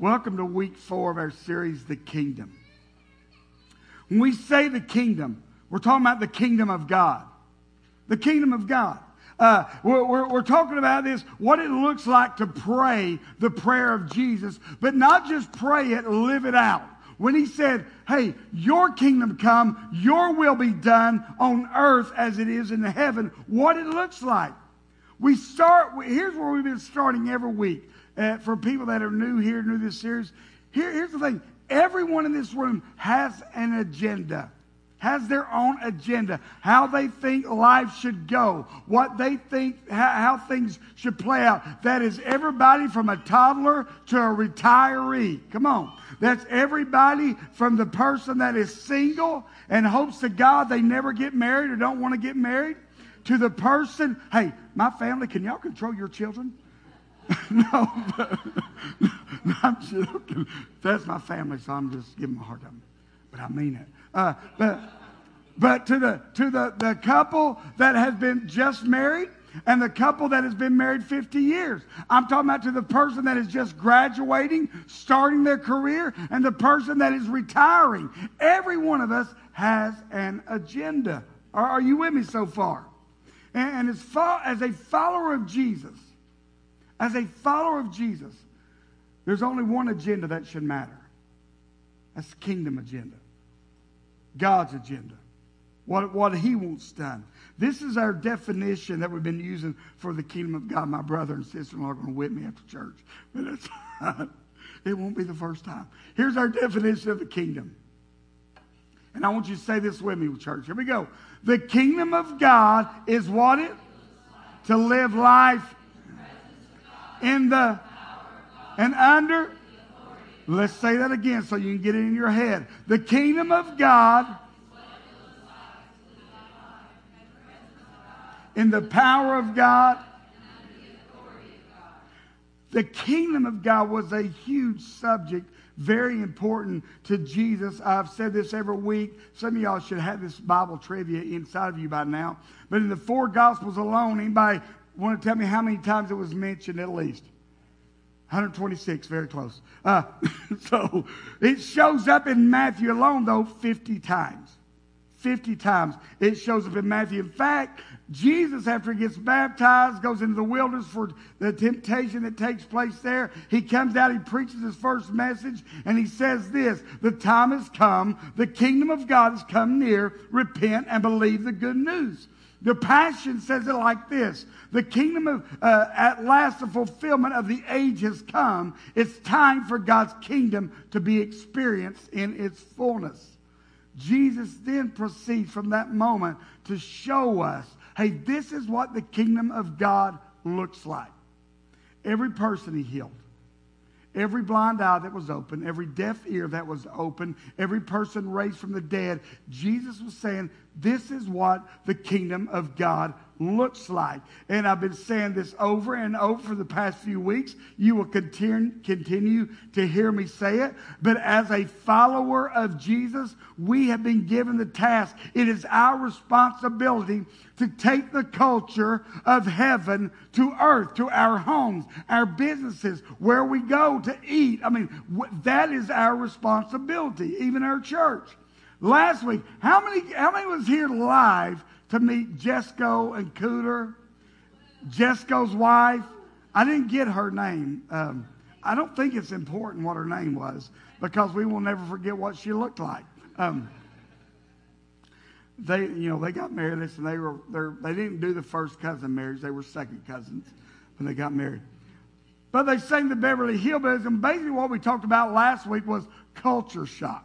Welcome to week four of our series, The Kingdom. When we say the kingdom, we're talking about the kingdom of God. The kingdom of God. Uh, we're, we're, we're, talking about this, what it looks like to pray the prayer of Jesus, but not just pray it, live it out. When he said, Hey, your kingdom come, your will be done on earth as it is in heaven, what it looks like. We start, here's where we've been starting every week uh, for people that are new here, new this series, here, here's the thing. Everyone in this room has an agenda, has their own agenda, how they think life should go, what they think, how, how things should play out. That is everybody from a toddler to a retiree. Come on. That's everybody from the person that is single and hopes to God they never get married or don't want to get married to the person, hey, my family, can y'all control your children? no, but, no, I'm joking. That's my family, so I'm just giving them a hard time. But I mean it. Uh, but but to the to the, the couple that has been just married and the couple that has been married 50 years. I'm talking about to the person that is just graduating, starting their career, and the person that is retiring. Every one of us has an agenda. Are, are you with me so far? And, and as, far, as a follower of Jesus, as a follower of Jesus, there's only one agenda that should matter. That's the kingdom agenda. God's agenda. What, what he wants done. This is our definition that we've been using for the kingdom of God. My brother and sister-in-law are going to whip me after church. But it's, it won't be the first time. Here's our definition of the kingdom. And I want you to say this with me, church. Here we go. The kingdom of God is what it? To live life in the and under. Let's say that again so you can get it in your head. The kingdom of God in the power of God. The kingdom of God was a huge subject, very important to Jesus. I've said this every week. Some of y'all should have this Bible trivia inside of you by now. But in the four Gospels alone, anybody want to tell me how many times it was mentioned at least? 126, very close. Uh, so it shows up in Matthew alone, though, 50 times. 50 times it shows up in Matthew. In fact, Jesus, after he gets baptized, goes into the wilderness for the temptation that takes place there. He comes out, he preaches his first message, and he says this The time has come, the kingdom of God has come near. Repent and believe the good news. The Passion says it like this The kingdom of, uh, at last, the fulfillment of the age has come. It's time for God's kingdom to be experienced in its fullness. Jesus then proceeds from that moment to show us hey, this is what the kingdom of God looks like. Every person he healed, every blind eye that was open, every deaf ear that was open, every person raised from the dead, Jesus was saying, This is what the kingdom of God looks like. And I've been saying this over and over for the past few weeks. You will continue, to hear me say it. But as a follower of Jesus, we have been given the task. It is our responsibility to take the culture of heaven to earth, to our homes, our businesses, where we go to eat. I mean, that is our responsibility, even our church. Last week, how many, how many was here live to meet Jesco and Cooter, Jesco's wife. I didn't get her name. Um, I don't think it's important what her name was because we will never forget what she looked like. Um, they, you know, they got married. and they were they didn't do the first cousin marriage. They were second cousins when they got married. But they sang the Beverly Hillbillies, and basically what we talked about last week was culture shock.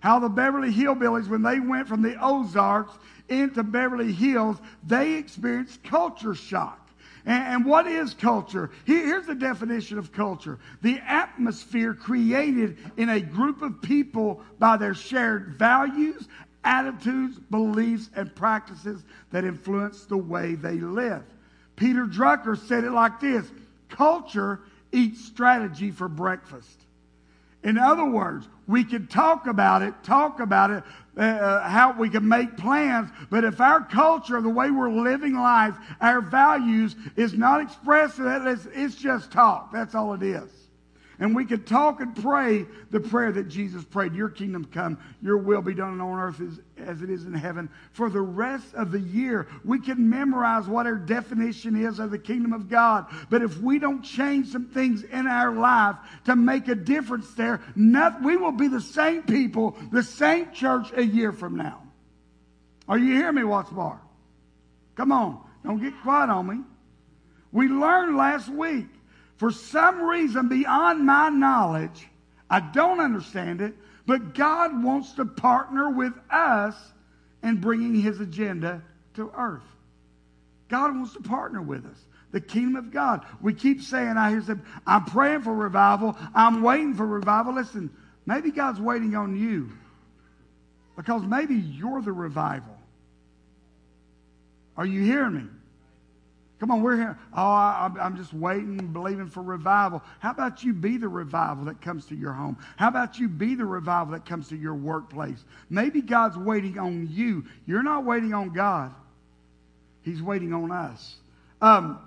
How the Beverly Hillbillies, when they went from the Ozarks into Beverly Hills, they experienced culture shock. And, what is culture? here's the definition of culture the atmosphere created in a group of people by their shared values, attitudes, beliefs, and practices that influence the way they live. Peter Drucker said it like this Culture eats strategy for breakfast. In other words, we can talk about it, talk about it, uh, uh, how we can make plans, but if our culture, the way we're living life, our values is not expressed, it's, it's just talk. That's all it is. And we could talk and pray the prayer that Jesus prayed Your kingdom come, your will be done on earth as, as it is in heaven. For the rest of the year, we can memorize what our definition is of the kingdom of God. But if we don't change some things in our life to make a difference there, not, we will be the same people, the same church a year from now. Are you hearing me, Watts Bar? Come on. Don't get quiet on me. We learned last week, for some reason beyond my knowledge, I don't understand it, but God wants to partner with us in bringing his agenda to earth. God wants to partner with us. The kingdom of God. We keep saying, I hear some, I'm praying for revival. I'm waiting for revival. Listen, maybe God's waiting on you because maybe you're the revival. Are you hearing me? Come on, we're here. Oh, I, am just waiting believing for revival. How about you be the revival that comes to your home? How about you be the revival that comes to your workplace? Maybe God's waiting on you. You're not waiting on God, He's waiting on us. Um,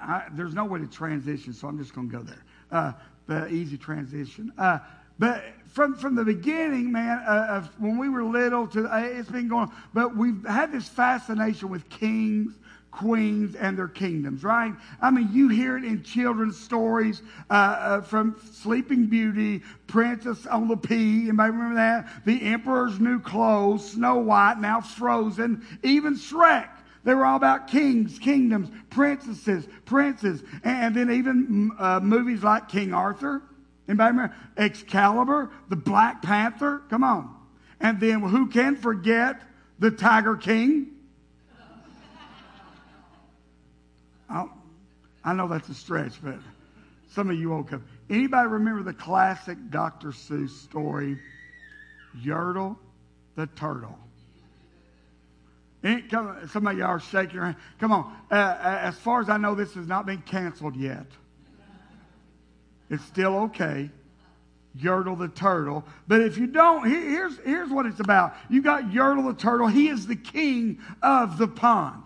I, there's no way to transition, so I'm just going to go there. Uh, the easy transition. Uh, but from, from the beginning, man, uh, of when we were little to uh, it's been going on. But we've had this fascination with kings, queens, and their kingdoms, right? I mean, you hear it in children's stories uh, uh from Sleeping Beauty, Princess on the Pea. Anybody remember that? The Emperor's New Clothes, Snow White, now Frozen, even Shrek. They were all about kings, kingdoms, princesses, princes, and then even uh, movies like King Arthur Anybody remember? Excalibur, the Black Panther. Come on. And then who can forget the Tiger King? Oh, I know that's a stretch, but some of you won't come. Anybody remember the classic Dr. Seuss story, Yertle the Turtle? Come, some of y'all are shaking your hand. Come on. Uh, uh, as far as I know, this has not been canceled yet. It's still okay. Yertle the turtle. But if you don't, here's, here's what it's about. You got Yertle the turtle. He is the king of the pond.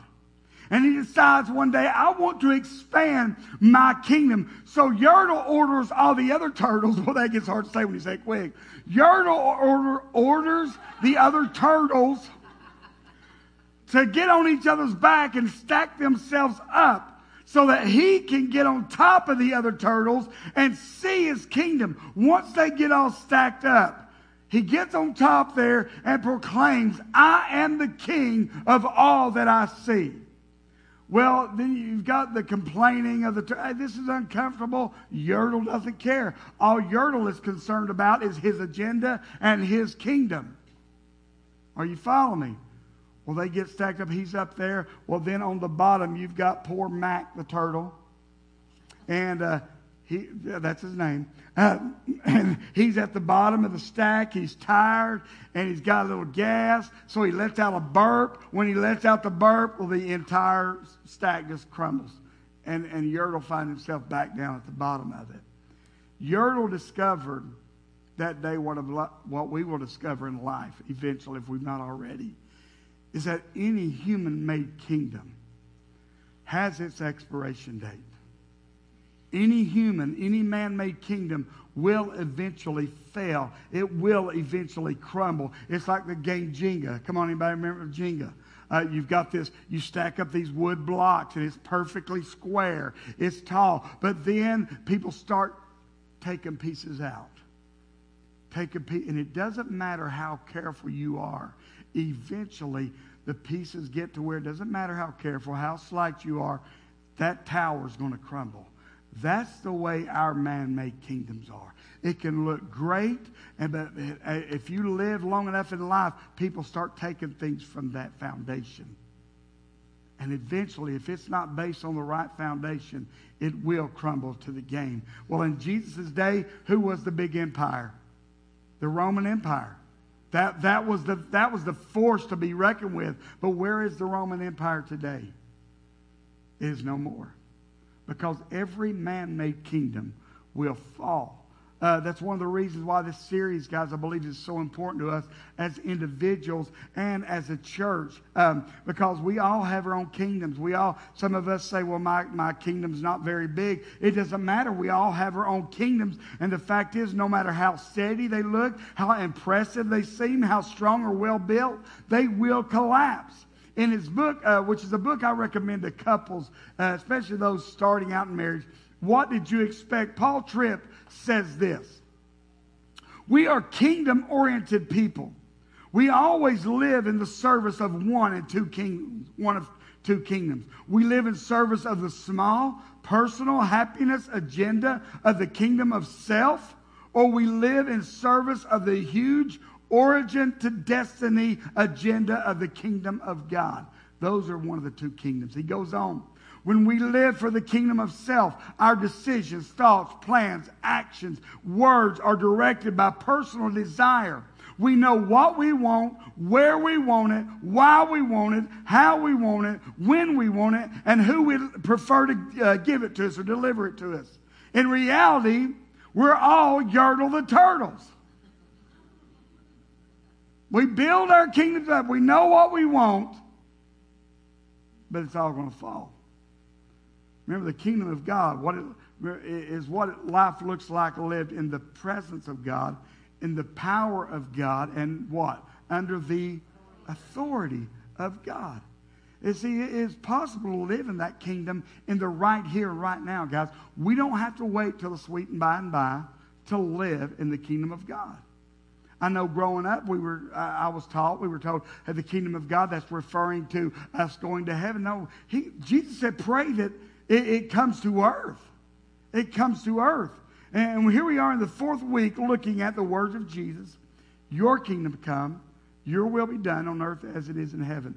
And he decides one day, I want to expand my kingdom. So Yertle orders all the other turtles. Well, that gets hard to say when you say quick. Yertle order, orders the other turtles to get on each other's back and stack themselves up so that he can get on top of the other turtles and see his kingdom. Once they get all stacked up, he gets on top there and proclaims, I am the king of all that I see. Well, then you've got the complaining of the, hey, this is uncomfortable. Yertle doesn't care. All Yertle is concerned about is his agenda and his kingdom. Are you following me? Well, they get stacked up. He's up there. Well, then on the bottom, you've got poor Mac the turtle. And uh, he, that's his name. Uh, and he's at the bottom of the stack. He's tired and he's got a little gas. So he lets out a burp. When he lets out the burp, well, the entire stack just crumbles. And, and Yertle finds himself back down at the bottom of it. Yertle discovered that day what, of, what we will discover in life eventually, if we've not already is that any human made kingdom has its expiration date. Any human, any man made kingdom will eventually fail. It will eventually crumble. It's like the game Jenga. Come on, anybody remember Jenga? Uh, you've got this, you stack up these wood blocks and it's perfectly square. It's tall. But then people start taking pieces out. Take a piece, and it doesn't matter how careful you are eventually the pieces get to where it doesn't matter how careful, how slight you are, that tower is going to crumble. That's the way our man made kingdoms are. It can look great, and but uh, if you live long enough in life, people start taking things from that foundation. And eventually, if it's not based on the right foundation, it will crumble to the game. Well, in Jesus' day, who was the big empire? The Roman Empire. That, that, was the, that was the force to be reckoned with. But where is the Roman Empire today? It is no more. Because every man made kingdom will fall Uh, that's one of the reasons why this series, guys, I believe is so important to us as individuals and as a church, um, because we all have our own kingdoms. We all, some of us say, well, my, my kingdom's not very big. It doesn't matter. We all have our own kingdoms. And the fact is, no matter how steady they look, how impressive they seem, how strong or well built, they will collapse in his book, uh, which is a book I recommend to couples, uh, especially those starting out in marriage. What did you expect? Paul Tripp says this We are kingdom oriented people. We always live in the service of one and two kingdoms, one of two kingdoms. We live in service of the small, personal happiness agenda of the kingdom of self, or we live in service of the huge origin to destiny agenda of the kingdom of God. Those are one of the two kingdoms. He goes on. When we live for the kingdom of self, our decisions, thoughts, plans, actions, words are directed by personal desire. We know what we want, where we want it, why we want it, how we want it, when we want it, and who we prefer to uh, give it to us or deliver it to us. In reality, we're all Yertle the turtles. We build our kingdoms up. We know what we want, but it's all going to fall. Remember, the kingdom of God what it, is what life looks like lived in the presence of God, in the power of God, and what? Under the authority of God. You see, it is possible to live in that kingdom in the right here, right now, guys. We don't have to wait till the sweet and by and by to live in the kingdom of God. I know growing up, we were, I was taught, we were told, at the kingdom of God, that's referring to us going to heaven. No, he, Jesus said, pray that it, it comes to earth. It comes to earth. And here we are in the fourth week looking at the words of Jesus. Your kingdom come, your will be done on earth as it is in heaven.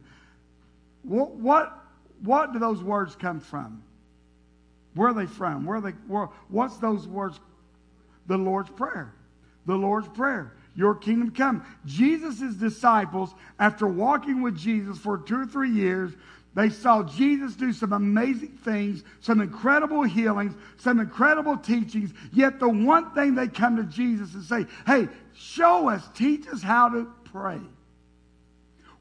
What, what, what do those words come from? Where are they from? Where they, where, what's those words? The Lord's Prayer. The Lord's Prayer. Your kingdom come. Jesus' disciples, after walking with Jesus for two or three years, they saw Jesus do some amazing things, some incredible healings, some incredible teachings. Yet the one thing they come to Jesus and say, hey, show us, teach us how to pray.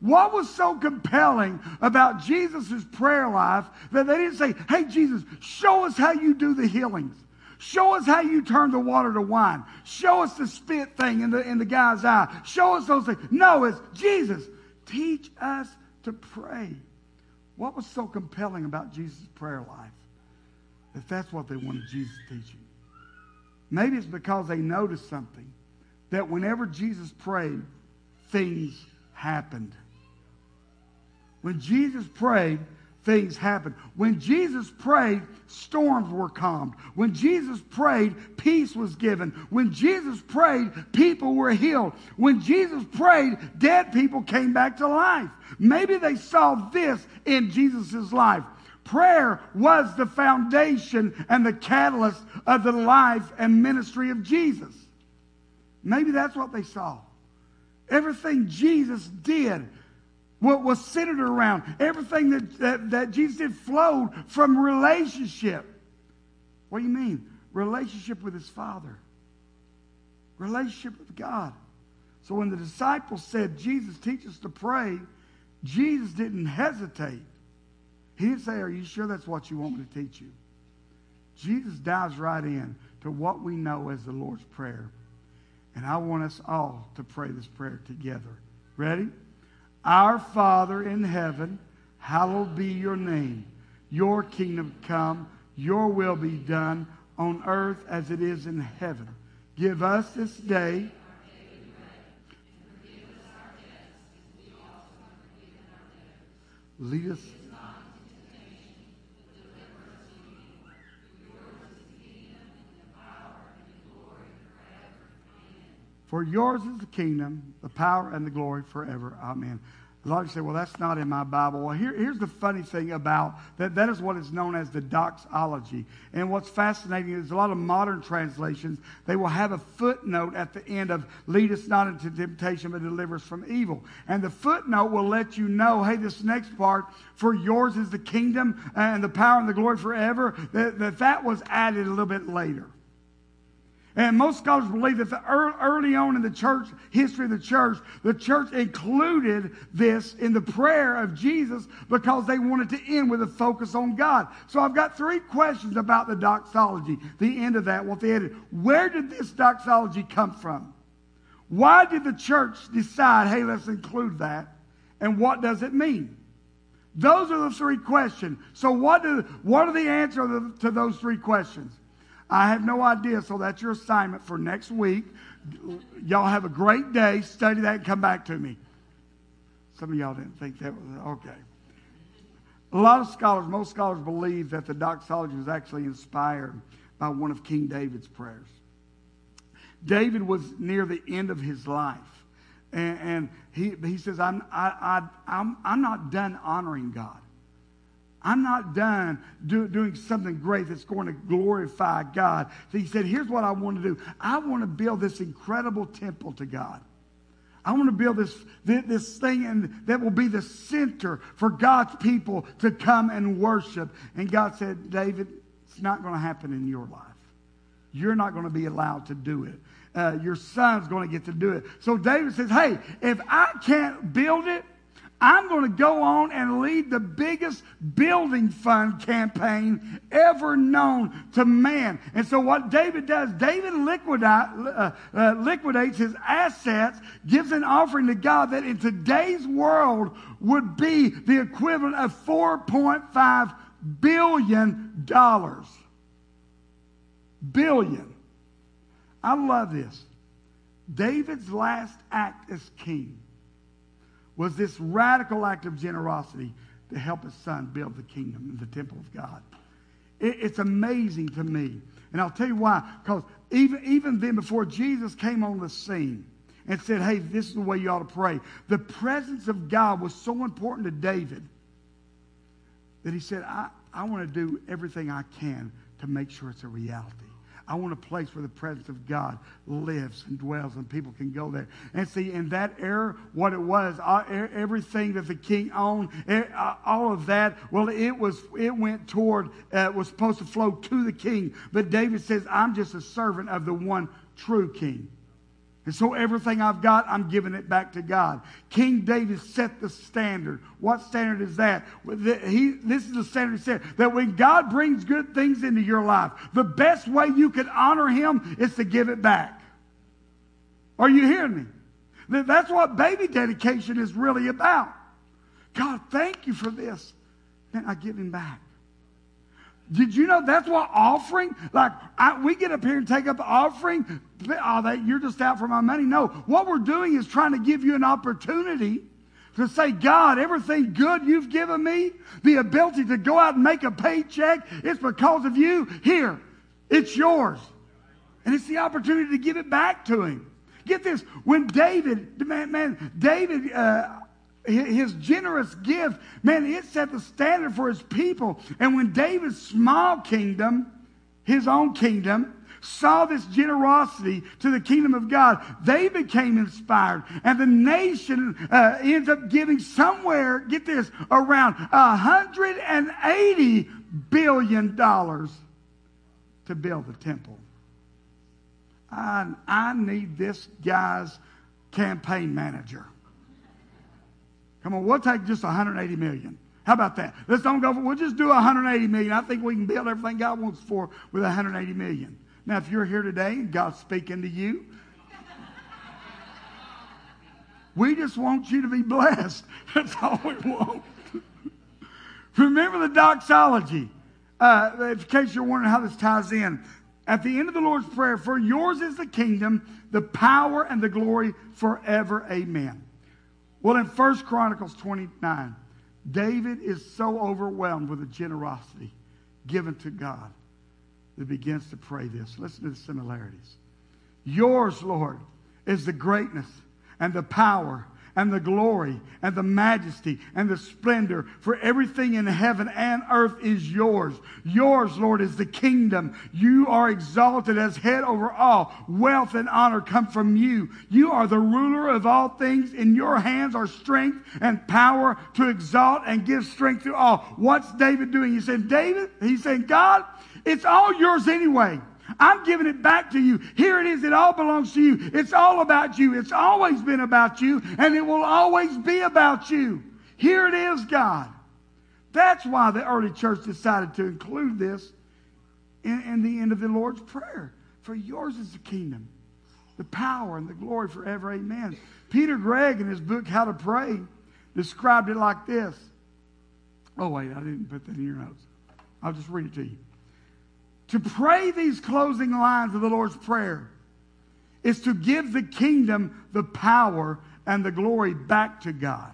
What was so compelling about Jesus' prayer life that they didn't say, hey, Jesus, show us how you do the healings? Show us how you turn the water to wine. Show us the spit thing in the, in the guy's eye. Show us those things. No, it's Jesus. Teach us to pray. What was so compelling about Jesus' prayer life? If that's what they wanted Jesus teaching. Maybe it's because they noticed something that whenever Jesus prayed, things happened. When Jesus prayed, things happened. When Jesus prayed, storms were calmed. When Jesus prayed, peace was given. When Jesus prayed, people were healed. When Jesus prayed, dead people came back to life. Maybe they saw this in Jesus' life. Prayer was the foundation and the catalyst of the life and ministry of Jesus. Maybe that's what they saw. Everything Jesus did what was centered around. Everything that, that, that Jesus did flowed from relationship. What do you mean? Relationship with his Father, relationship with God. So when the disciples said, Jesus, teach us to pray, Jesus didn't hesitate. He didn't say, Are you sure that's what you want me to teach you? Jesus dives right in to what we know as the Lord's Prayer. And I want us all to pray this prayer together. Ready? Our Father in heaven, hallowed be your name. Your kingdom come, your will be done on earth as it is in heaven. Give us this day. Lead us For yours is the kingdom, the power, and the glory forever. Amen. A lot of you say, well, that's not in my Bible. Well, here, here's the funny thing about that. That is what is known as the doxology. And what's fascinating is a lot of modern translations, they will have a footnote at the end of lead us not into temptation, but deliver us from evil. And the footnote will let you know, hey, this next part, for yours is the kingdom and the power and the glory forever, that that, that was added a little bit later. And most scholars believe that the early on in the church history of the church, the church included this in the prayer of Jesus because they wanted to end with a focus on God. So I've got three questions about the doxology. The end of that, what they added. Where did this doxology come from? Why did the church decide, hey, let's include that? And what does it mean? Those are the three questions. So what, do, what are the answers to those three questions? I have no idea, so that's your assignment for next week. Y'all have a great day. Study that and come back to me. Some of y'all didn't think that was okay. A lot of scholars, most scholars believe that the doxology was actually inspired by one of King David's prayers. David was near the end of his life. And, and he, he says, I'm, I, I, I'm, I'm not done honoring God. I'm not done do, doing something great that's going to glorify God. So he said, Here's what I want to do I want to build this incredible temple to God. I want to build this, this thing that will be the center for God's people to come and worship. And God said, David, it's not going to happen in your life. You're not going to be allowed to do it. Uh, your son's going to get to do it. So David says, Hey, if I can't build it, I'm going to go on and lead the biggest building fund campaign ever known to man. And so, what David does, David liquidate, uh, uh, liquidates his assets, gives an offering to God that in today's world would be the equivalent of $4.5 billion. Billion. I love this. David's last act as king was this radical act of generosity to help his son build the kingdom and the temple of God. It, it's amazing to me. And I'll tell you why. Because even, even then, before Jesus came on the scene and said, hey, this is the way you ought to pray, the presence of God was so important to David that he said, I, I want to do everything I can to make sure it's a reality. I want a place where the presence of God lives and dwells and people can go there. And see, in that era, what it was, uh, everything that the king owned, uh, all of that, well, it was, it went toward, uh, was supposed to flow to the king. But David says, I'm just a servant of the one true king. And so everything I've got, I'm giving it back to God. King David set the standard. What standard is that? He, this is the standard he said that when God brings good things into your life, the best way you can honor him is to give it back. Are you hearing me? That's what baby dedication is really about. God, thank you for this. Then I give him back. Did you know that's what offering? Like I, we get up here and take up offering. Oh, that you're just out for my money. No, what we're doing is trying to give you an opportunity to say, God, everything good you've given me, the ability to go out and make a paycheck, it's because of you. Here, it's yours, and it's the opportunity to give it back to Him. Get this: when David, man, man David. Uh, his generous gift, man, it set the standard for his people. And when David's small kingdom, his own kingdom, saw this generosity to the kingdom of God, they became inspired. And the nation uh, ends up giving somewhere, get this, around $180 billion to build the temple. I, I need this guy's campaign manager. Come on, we'll take just 180 million. How about that? Let's don't go for, we'll just do 180 million. I think we can build everything God wants for with 180 million. Now, if you're here today and God's speaking to you, we just want you to be blessed. That's all we want. Remember the doxology. Uh, in case you're wondering how this ties in, at the end of the Lord's Prayer, for yours is the kingdom, the power, and the glory forever. Amen. Well, in 1 Chronicles 29, David is so overwhelmed with the generosity given to God that begins to pray this. Listen to the similarities. Yours, Lord, is the greatness and the power and the glory and the majesty and the splendor. For everything in heaven and earth is yours. Yours, Lord, is the kingdom. You are exalted as head over all. Wealth and honor come from you. You are the ruler of all things. In your hands are strength and power to exalt and give strength to all. What's David doing? He said, David, he said, God, it's all yours anyway. I'm giving it back to you. Here it is. It all belongs to you. It's all about you. It's always been about you, and it will always be about you. Here it is, God. That's why the early church decided to include this in, in the end of the Lord's Prayer. For yours is the kingdom, the power, and the glory forever. Amen. Peter Greig, in his book, How to Pray, described it like this. Oh, wait, I didn't put that in your notes. I'll just read it to you. To pray these closing lines of the Lord's Prayer is to give the kingdom the power and the glory back to God.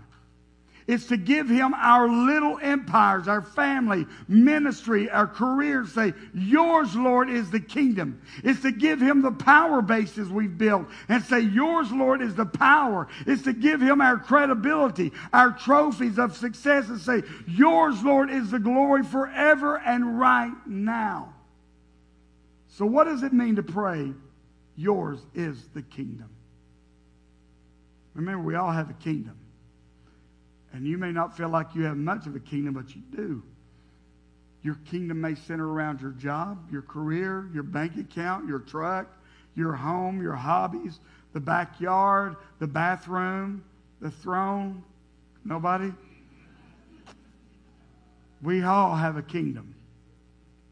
It's to give him our little empires, our family, ministry, our careers. Say, Yours, Lord, is the kingdom. It's to give him the power bases we've built and say, Yours, Lord, is the power. It's to give him our credibility, our trophies of success, and say, Yours, Lord, is the glory forever and right now. So, what does it mean to pray? Yours is the kingdom. Remember, we all have a kingdom. And you may not feel like you have much of a kingdom, but you do. Your kingdom may center around your job, your career, your bank account, your truck, your home, your hobbies, the backyard, the bathroom, the throne. Nobody? We all have a kingdom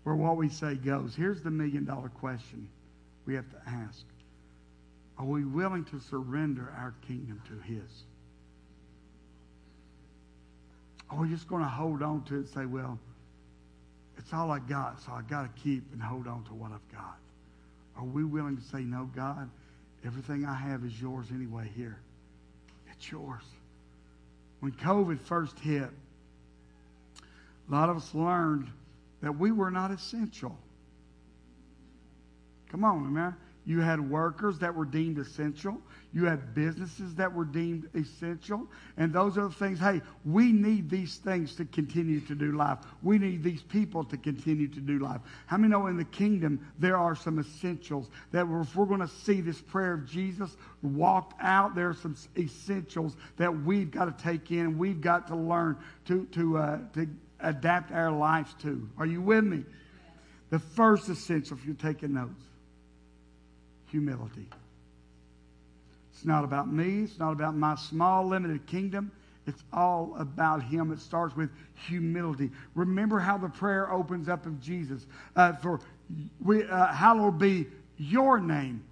where what we say goes. Here's the million dollar question we have to ask Are we willing to surrender our kingdom to His? Are we just going to hold on to it and say, well, it's all I got, so I got to keep and hold on to what I've got? Are we willing to say, no, God, everything I have is yours anyway here? It's yours. When COVID first hit, a lot of us learned that we were not essential. Come on, man. You had workers that were deemed essential. You had businesses that were deemed essential. And those are the things, hey, we need these things to continue to do life. We need these people to continue to do life. How many know in the kingdom there are some essentials that if we're going to see this prayer of Jesus walked out, there are some essentials that we've got to take in. We've got to learn to, to, uh, to adapt our lives to. Are you with me? The first essential, if you're taking notes, humility. It's not about me. It's not about my small, limited kingdom. It's all about Him. It starts with humility. Remember how the prayer opens up of Jesus. Uh, for we, uh, hallowed be your name,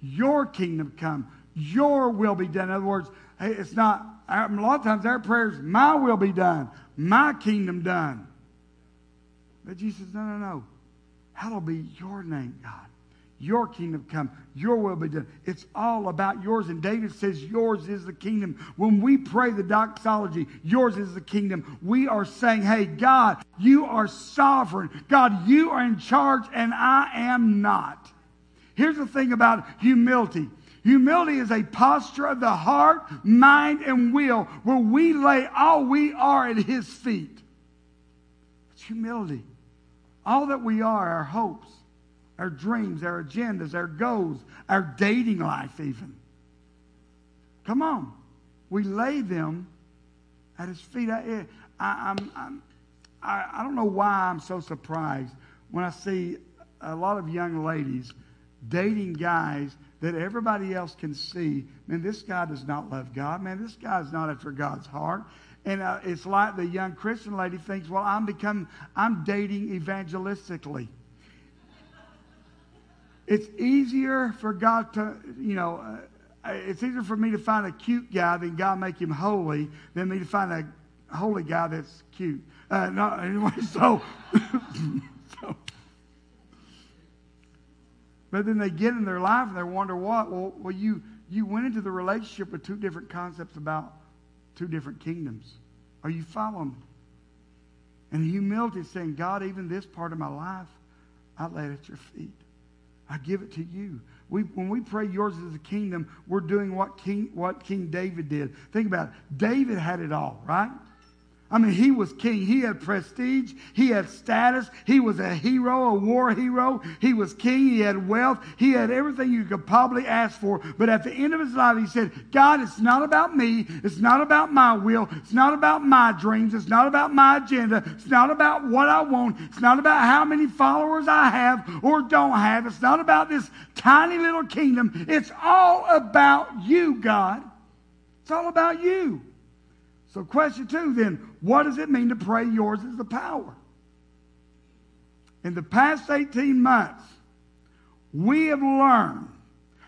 your kingdom come, your will be done. In other words, it's not, a lot of times our prayers, my will be done, my kingdom done. But Jesus says, no, no, no. Hallowed be your name, God. Your kingdom come, your will be done. It's all about yours. And David says, Yours is the kingdom. When we pray the doxology, yours is the kingdom, we are saying, Hey, God, you are sovereign. God, you are in charge, and I am not. Here's the thing about humility humility is a posture of the heart, mind, and will where we lay all we are at His feet. It's humility. All that we are, our hopes, our dreams, our agendas, our goals, our dating life, even. Come on. We lay them at his feet. I, eh, I, I'm, I'm, I, I don't know why I'm so surprised when I see a lot of young ladies dating guys that everybody else can see, man, this guy does not love God. Man, this guy is not after God's heart. And uh, it's like the young Christian lady thinks, well, I'm become, I'm dating evangelistically it's easier for God to, you know, uh, it's easier for me to find a cute guy than God make him holy than me to find a holy guy that's cute. Uh, no, anyway, so, so, but then they get in their life and they wonder what. Well, well, you you went into the relationship with two different concepts about two different kingdoms. Are you following? me? And humility is saying, God, even this part of my life, I lay it at your feet. I give it to you. We, when we pray yours is the kingdom, we're doing what King, what King David did. Think about it. David had it all, right? I mean, he was king. He had prestige. He had status. He was a hero, a war hero. He was king. He had wealth. He had everything you could probably ask for. But at the end of his life, he said, God, it's not about me. It's not about my will. It's not about my dreams. It's not about my agenda. It's not about what I want. It's not about how many followers I have or don't have. It's not about this tiny little kingdom. It's all about you, God. It's all about you. So, question two then, what does it mean to pray yours is the power? In the past 18 months, we have learned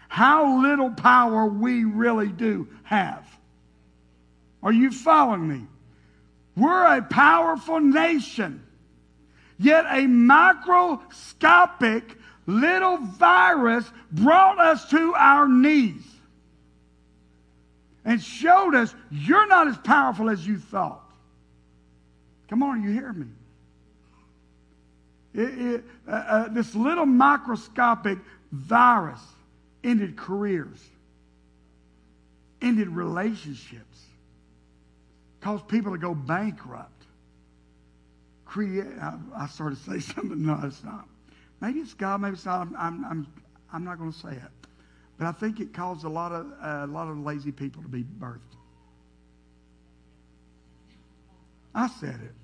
how little power we really do have. Are you following me? We're a powerful nation, yet a microscopic little virus brought us to our knees and showed us you're not as powerful as you thought. Come on, you hear me? It, it, uh, uh, this little microscopic virus ended careers, ended relationships, caused people to go bankrupt. Create, I, I started to say something, no, it's not. Maybe it's God, maybe it's not. I'm, I'm, I'm, I'm not going to say it. But I think it caused a lot of uh, a lot of lazy people to be birthed. I said it.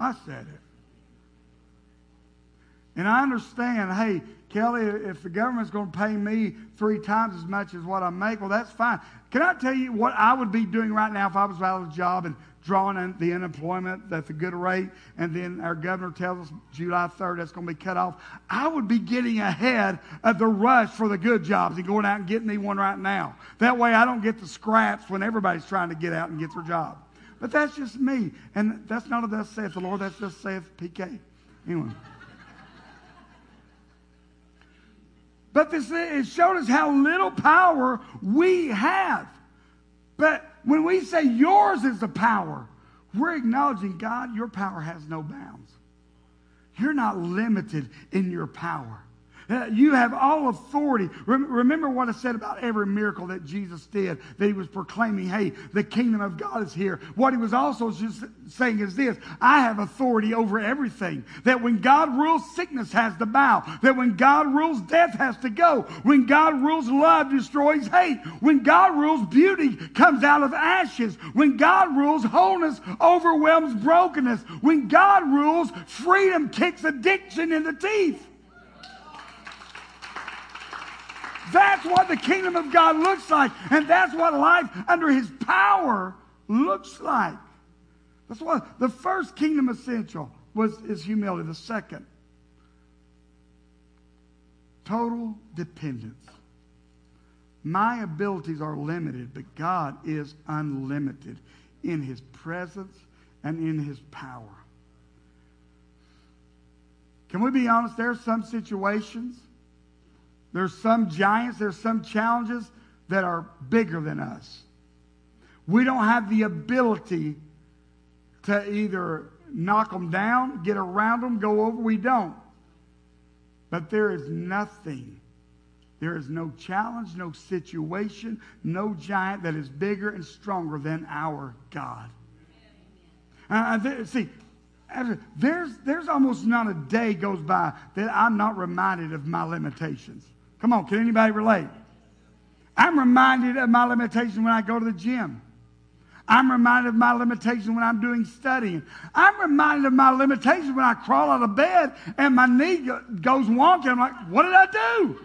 I said it. And I understand, hey, Kelly, if the government's going to pay me three times as much as what I make, well, that's fine. Can I tell you what I would be doing right now if I was out of a job and drawing the unemployment that's a good rate, and then our governor tells us July 3rd that's going to be cut off, I would be getting ahead of the rush for the good jobs and going out and getting me one right now. That way I don't get the scraps when everybody's trying to get out and get their job. But that's just me. And that's not a thus saith the Lord, that's just saith PK. Anyway. But this it showed us how little power we have. But when we say yours is the power, we're acknowledging, God, your power has no bounds. You're not limited in your power. Uh, you have all authority. Remember what I said about every miracle that Jesus did, that he was proclaiming, hey, the kingdom of God is here. What he was also just saying is this I have authority over everything. That when God rules, sickness has to bow. That when God rules, death has to go. When God rules, love destroys hate. When God rules, beauty comes out of ashes. When God rules, wholeness overwhelms brokenness. When God rules, freedom kicks addiction in the teeth. That's what the kingdom of God looks like. And that's what life under his power looks like. That's what the first kingdom essential was is humility. The second, total dependence. My abilities are limited, but God is unlimited in his presence and in his power. Can we be honest? There are some situations there's some giants, there's some challenges that are bigger than us. We don't have the ability to either knock them down, get around them, go over. We don't. But there is nothing. There is no challenge, no situation, no giant that is bigger and stronger than our God. Uh, see, there's, there's almost not a day goes by that I'm not reminded of my limitations. Come on, can anybody relate? I'm reminded of my limitation when I go to the gym. I'm reminded of my limitation when I'm doing studying. I'm reminded of my limitation when I crawl out of bed and my knee goes wonky. I'm like, what did I do?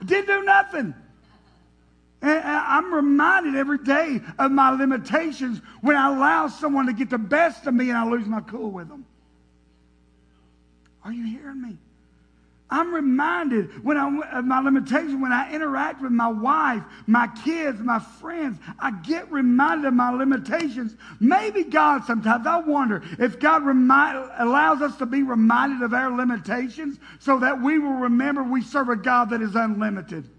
I didn't do nothing. And I'm reminded every day of my limitations when I allow someone to get the best of me and I lose my cool with them. Are you hearing me? I'm reminded when I, of my limitations when I interact with my wife, my kids, my friends. I get reminded of my limitations. Maybe God sometimes, I wonder if God remind, allows us to be reminded of our limitations so that we will remember we serve a God that is unlimited.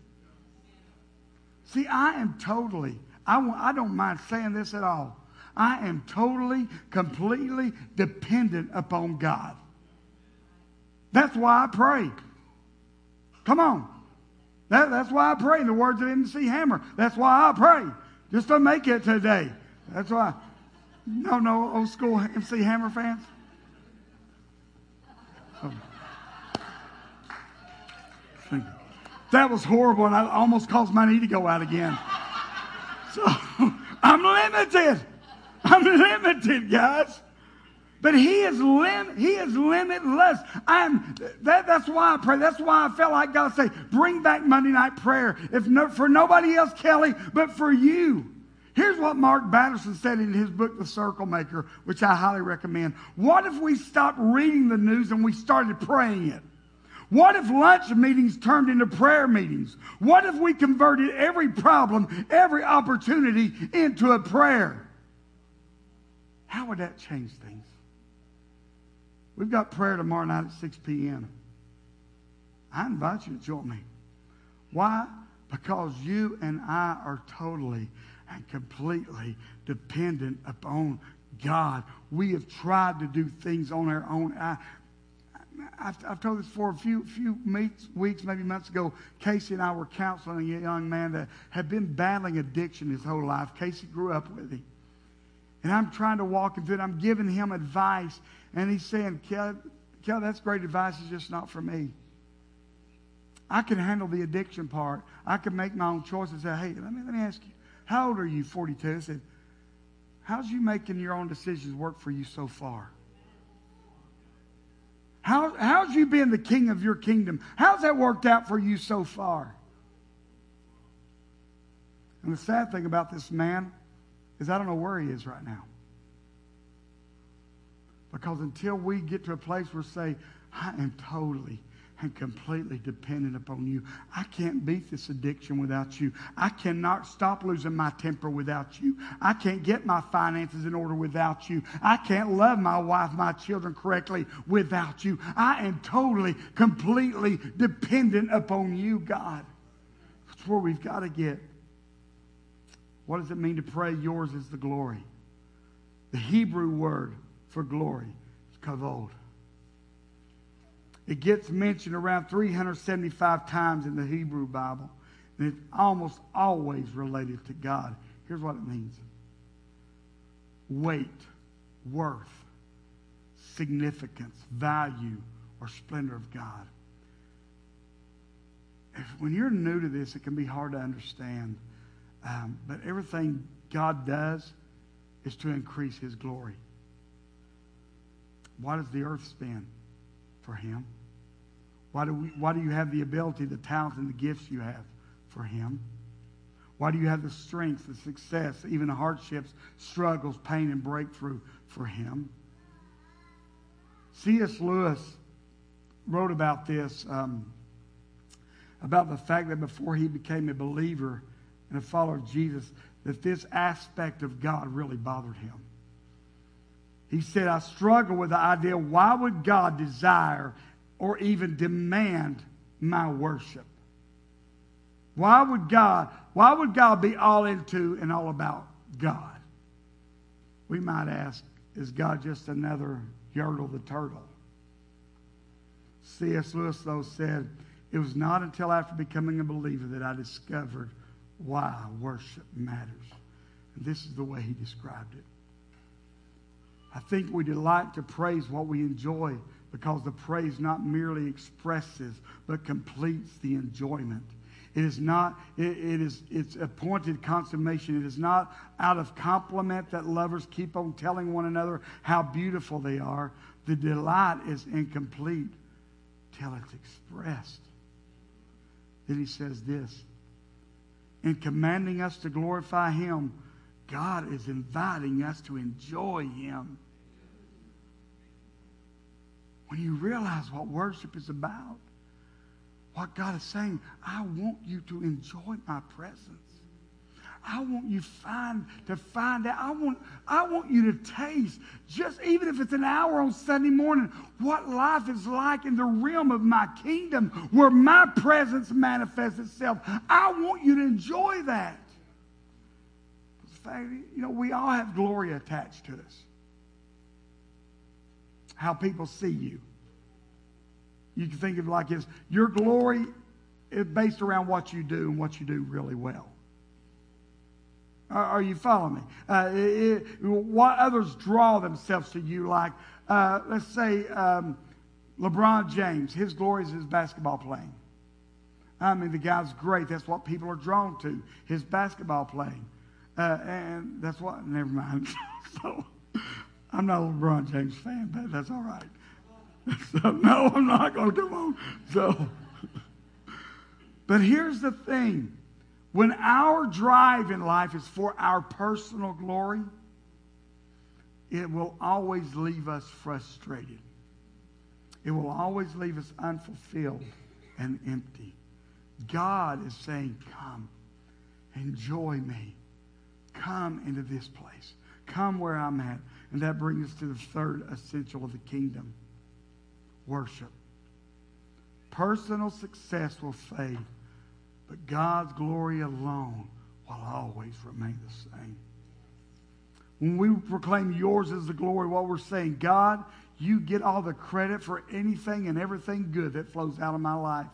See, I am totally, I, I don't mind saying this at all. I am totally, completely dependent upon God. That's why I pray. Come on. That, that's why I pray. The words of MC Hammer, that's why I pray. Just to make it today. That's why. No, no, old school MC Hammer fans? That was horrible, and I almost caused my knee to go out again. So I'm limited. I'm limited, guys. But he is lim- he is limitless. I'm that, that's why I pray. That's why I felt like God say, bring back Monday night prayer. If no, for nobody else, Kelly, but for you. Here's what Mark Batterson said in his book, The Circle Maker, which I highly recommend. What if we stopped reading the news and we started praying it? What if lunch meetings turned into prayer meetings? What if we converted every problem, every opportunity into a prayer? How would that change things? We've got prayer tomorrow night at 6 p.m. I invite you to join me. Why? Because you and I are totally and completely dependent upon God. We have tried to do things on our own. I, I've, I've told this for a few, few meets, weeks, maybe months ago. Casey and I were counseling a young man that had been battling addiction his whole life. Casey grew up with him. And I'm trying to walk him through it. I'm giving him advice. And he's saying, Kel, Kel, that's great advice. It's just not for me. I can handle the addiction part. I can make my own choices. Say, hey, let me, let me ask you, how old are you? 42. I said, how's you making your own decisions work for you so far? How, how's you being the king of your kingdom? How's that worked out for you so far? And the sad thing about this man is I don't know where he is right now. Because until we get to a place where say, I am totally and completely dependent upon you. I can't beat this addiction without you. I cannot stop losing my temper without you. I can't get my finances in order without you. I can't love my wife, my children correctly without you. I am totally, completely dependent upon you, God. That's where we've got to get. What does it mean to pray? Yours is the glory. The Hebrew word for glory is kavod. It gets mentioned around 375 times in the Hebrew Bible, and it's almost always related to God. Here's what it means weight, worth, significance, value, or splendor of God. If, when you're new to this, it can be hard to understand. Um, but everything God does is to increase His glory. Why does the earth spin? For Him. Why do, we, why do you have the ability, the talent, and the gifts you have? For Him. Why do you have the strength, the success, even the hardships, struggles, pain, and breakthrough? For Him. C.S. Lewis wrote about this, um, about the fact that before he became a believer and a follower Jesus, that this aspect of God really bothered him. He said, I struggle with the idea why would God desire or even demand my worship? Why would God, why would God be all into and all about God? We might ask, is God just another Yertle the turtle? C.S. Lewis, though, said, It was not until after becoming a believer that I discovered why worship matters. And this is the way he described it. I think we delight to praise what we enjoy because the praise not merely expresses but completes the enjoyment. It is not, it, it is, it's appointed consummation. It is not out of compliment that lovers keep on telling one another how beautiful they are. The delight is incomplete till it's expressed. Then he says this In commanding us to glorify him, God is inviting us to enjoy him when you realize what worship is about, what God is saying, I want you to enjoy my presence. I want you find to find out. I want, I want you to taste, just even if it's an hour on Sunday morning, what life is like in the realm of my kingdom where my presence manifests itself. I want you to enjoy that. You know, we all have glory attached to us how people see you. You can think of it like this your glory is based around what you do and what you do really well. Are, you following me? Uh, it, what others draw themselves to you like, uh, let's say um, LeBron James, his glory is his basketball playing. I mean, the guy's great. That's what people are drawn to, his basketball playing. Uh, and that's what, never mind. so, I'm not a LeBron James fan, but that's all right. So, no, I'm not going to come on. So, but here's the thing when our drive in life is for our personal glory, it will always leave us frustrated. It will always leave us unfulfilled and empty. God is saying, Come, enjoy me. Come into this place. Come where I'm at. And that brings us to the third essential of the kingdom worship. Personal success will fade, but God's glory alone will always remain the same. When we proclaim yours is the glory, what we're saying, God, you get all the credit for anything and everything good that flows out of my life.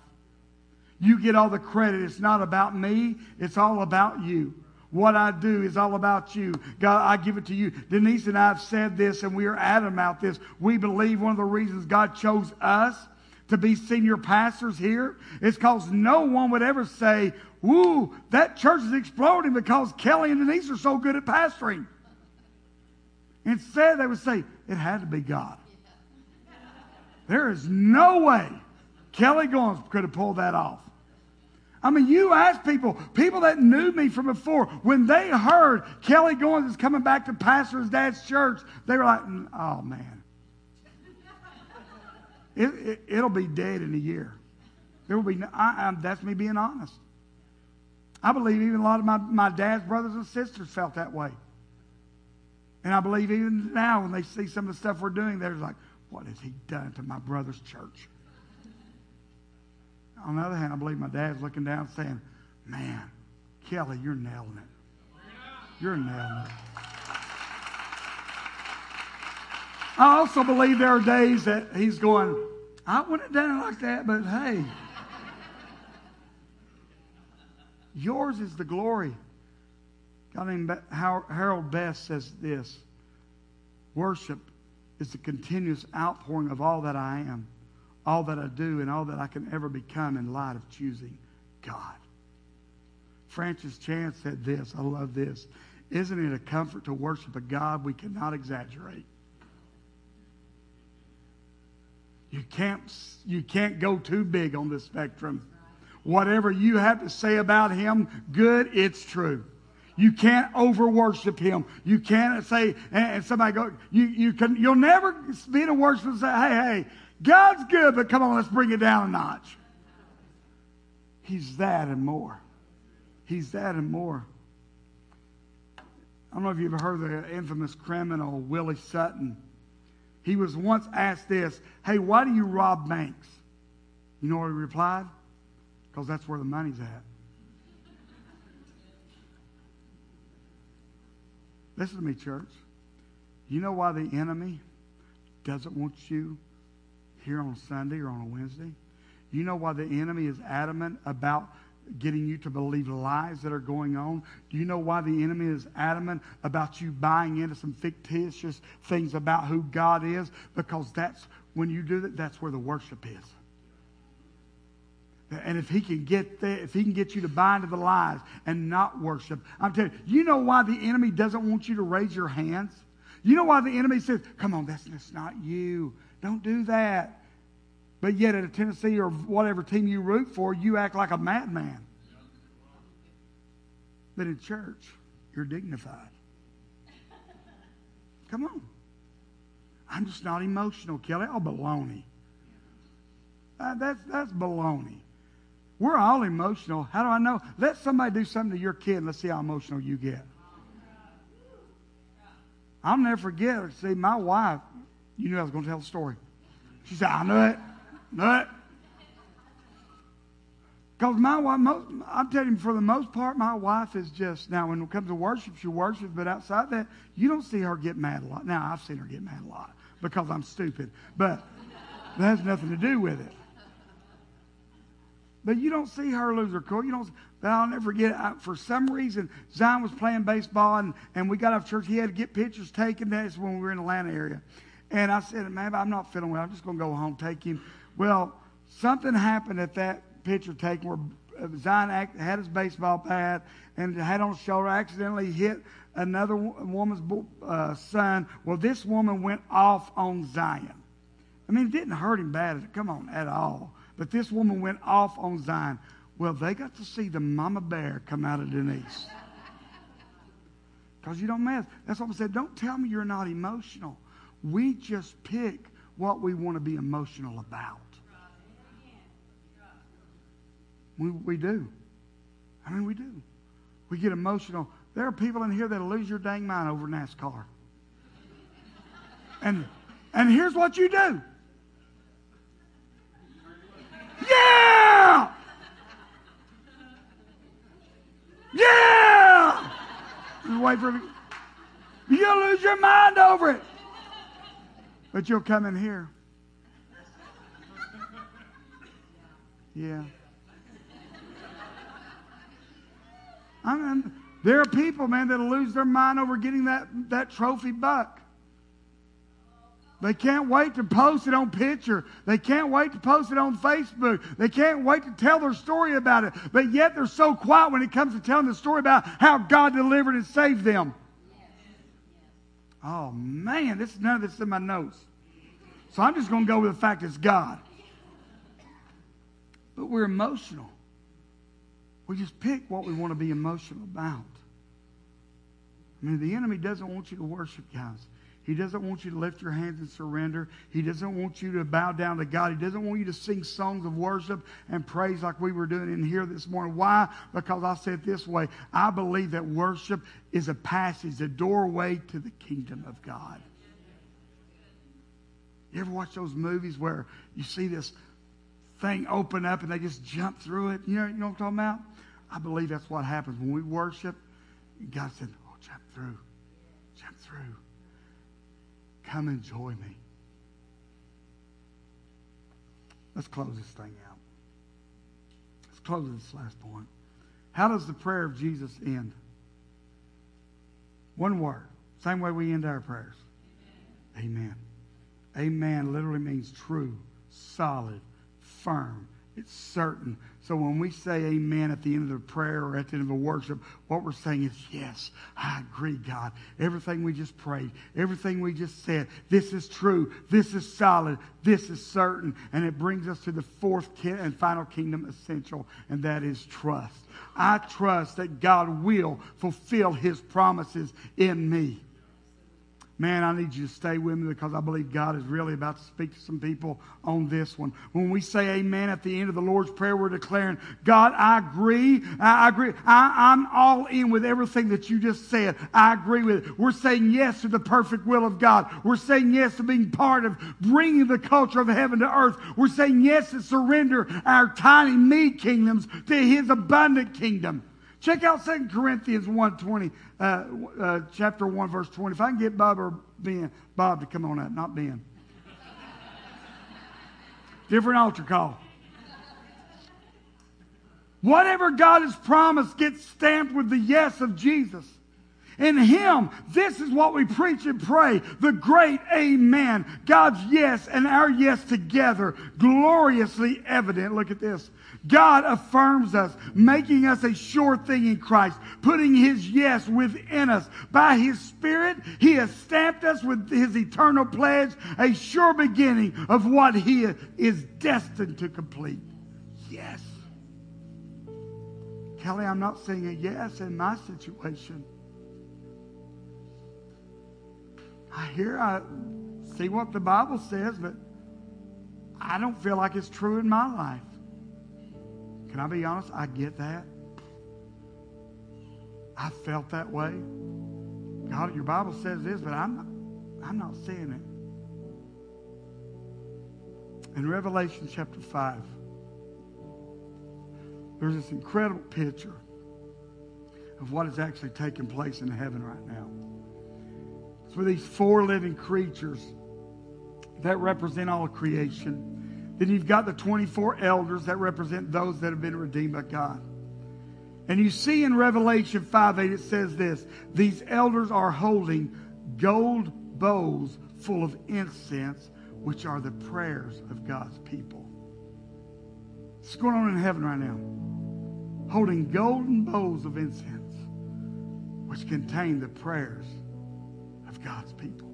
You get all the credit. It's not about me, it's all about you. What I do is all about you. God, I give it to you. Denise and I have said this, and we are adamant about this. We believe one of the reasons God chose us to be senior pastors here is because no one would ever say, Woo, that church is exploding because Kelly and Denise are so good at pastoring. Instead, they would say, It had to be God. There is no way Kelly Goins could have pulled that off. I mean, you ask people, people that knew me from before, when they heard Kelly Goins is coming back to pastor his dad's church, they were like, mm, oh, man. It, it, will be dead in a year. There will be, no, I, I, that's me being honest. I believe even a lot of my, my dad's brothers and sisters felt that way. And I believe even now when they see some of the stuff we're doing, they're like, what has he done to my brother's church? On the other hand, I believe my dad's looking down saying, Man, Kelly, you're nailing it. You're nailing it. I also believe there are days that he's going, I wouldn't have done it like that, but hey, yours is the glory. God named Harold Best says this worship is the continuous outpouring of all that I am all that I do and all that I can ever become in light of choosing God. Francis Chan said this. I love this. Isn't it a comfort to worship a God we cannot exaggerate? You can't, you can't go too big on the spectrum. Whatever you have to say about him, good, it's true. You can't over worship him. You can't say, and somebody go, you, you can, you'll never be in a worship and say, hey, hey, God's good, but come on, let's bring it down a notch. He's that and more. He's that and more. I don't know if you've heard the infamous criminal Willie Sutton. He was once asked this Hey, why do you rob banks? You know what he replied? Because that's where the money's at. Listen to me, church. You know why the enemy doesn't want you here on Sunday or on a Wednesday? You know why the enemy is adamant about getting you to believe lies that are going on? Do you know why the enemy is adamant about you buying into some fictitious things about who God is? Because that's when you do that, that's where the worship is. And if he can get there, if he can get you to buy into the lies and not worship, I'm telling you, you know why the enemy doesn't want you to raise your hands? You know why the enemy says, Come on, that's, that's not you. Don't do that. But yet at a Tennessee or whatever team you root for, you act like a madman. But in church, you're dignified. Come on. I'm just not emotional, Kelly. Oh, baloney. Uh, that's, that's baloney. We're all emotional. How do I know? Let somebody do something to your kid and let's see how emotional you get. I'll never forget. See, my wife, you knew I was going to tell the story. She said, I knew it. It. Because my wife, most, I'm telling you, for the most part, my wife is just, now when it comes to worship, she worships, but outside that, you don't see her get mad a lot. Now, I've seen her get mad a lot because I'm stupid, but that has nothing to do with it. But you don't see her lose her cool. You don't. But I'll never forget. I, for some reason, Zion was playing baseball, and, and we got off church. He had to get pictures taken. That's when we were in the Atlanta area. And I said, "Man, I'm not feeling well. I'm just going to go home, take him." Well, something happened at that picture taking where uh, Zion had his baseball bat and had on his shoulder, accidentally hit another woman's uh, son. Well, this woman went off on Zion. I mean, it didn't hurt him bad, come on, at all. But this woman went off on Zion. Well, they got to see the mama bear come out of Denise. Because you don't mess. That's what I said. Don't tell me you're not emotional. We just pick what we want to be emotional about. We, we do. I mean, we do. We get emotional. There are people in here that'll lose your dang mind over NASCAR. And, and here's what you do. Yeah! Yeah! Wait for me. You'll lose your mind over it. But you'll come in here. Yeah. I mean, there are people, man, that'll lose their mind over getting that, that trophy buck. They can't wait to post it on picture. They can't wait to post it on Facebook. They can't wait to tell their story about it. But yet they're so quiet when it comes to telling the story about how God delivered and saved them. Oh man, this is none of this in my notes. So I'm just going to go with the fact it's God. But we're emotional. We just pick what we want to be emotional about. I mean, the enemy doesn't want you to worship, guys. He doesn't want you to lift your hands and surrender. He doesn't want you to bow down to God. He doesn't want you to sing songs of worship and praise like we were doing in here this morning. Why? Because I said this way I believe that worship is a passage, a doorway to the kingdom of God. You ever watch those movies where you see this thing open up and they just jump through it? You know, you know what I'm talking about? I believe that's what happens when we worship. God said, Oh, jump through. Jump through. Come enjoy me. Let's close this thing out. Let's close this last point. How does the prayer of Jesus end? One word. Same way we end our prayers. Amen. Amen literally means true, solid, firm. It's certain. So when we say amen at the end of the prayer or at the end of a worship, what we're saying is, yes, I agree, God. Everything we just prayed, everything we just said, this is true, this is solid, this is certain. And it brings us to the fourth and final kingdom essential, and that is trust. I trust that God will fulfill his promises in me man, I need you to stay with me because I believe God is really about to speak to some people on this one. When we say amen at the end of the Lord's Prayer, we're declaring, God, I agree. I agree. I, am all in with everything that you just said. I agree with it. We're saying yes to the perfect will of God. We're saying yes to being part of bringing the culture of heaven to earth. We're saying yes to surrender our tiny me kingdoms to his abundant kingdom. Check out 2 Corinthians 1 20, uh, uh, chapter 1, verse 20. If I can get Bob or Ben, Bob to come on up, not Ben. Different altar call. Whatever God has promised gets stamped with the yes of Jesus. In Him, this is what we preach and pray the great Amen. God's yes and our yes together, gloriously evident. Look at this. God affirms us, making us a sure thing in Christ, putting His yes within us. By His Spirit, He has stamped us with His eternal pledge, a sure beginning of what He is destined to complete. Yes. Kelly, I'm not saying a yes in my situation. I hear, I see what the Bible says, but I don't feel like it's true in my life. Can I be honest? I get that. I felt that way. God, your Bible says this, but I'm not, I'm not seeing it. In Revelation chapter 5, there's this incredible picture of what is actually taking place in heaven right now. It's for these four living creatures that represent all creation. Then you've got the 24 elders that represent those that have been redeemed by God. And you see in Revelation 5 8, it says this These elders are holding gold bowls full of incense, which are the prayers of God's people. What's going on in heaven right now? Holding golden bowls of incense, which contain the prayers of God's people.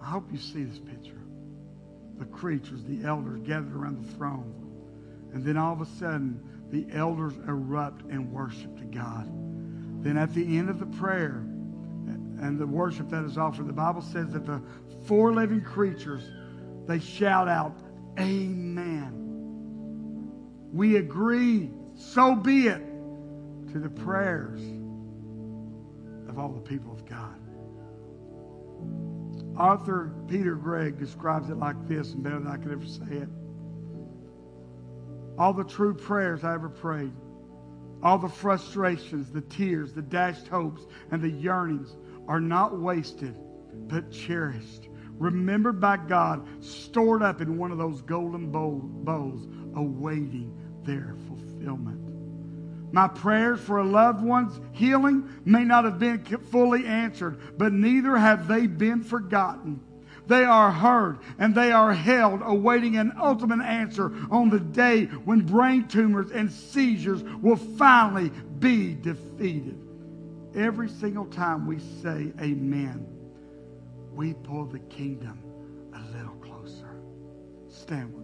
I hope you see this picture. The creatures, the elders gathered around the throne. And then all of a sudden, the elders erupt and worship to God. Then at the end of the prayer and the worship that is offered, the Bible says that the four living creatures, they shout out, Amen. We agree, so be it, to the prayers of all the people of God. Author Peter Greig describes it like this, and better than I could ever say it. All the true prayers I ever prayed, all the frustrations, the tears, the dashed hopes, and the yearnings are not wasted, but cherished, remembered by God, stored up in one of those golden bowls, awaiting their fulfillment. My prayers for a loved one's healing may not have been fully answered, but neither have they been forgotten. They are heard and they are held, awaiting an ultimate answer on the day when brain tumors and seizures will finally be defeated. Every single time we say amen, we pull the kingdom a little closer. Stand with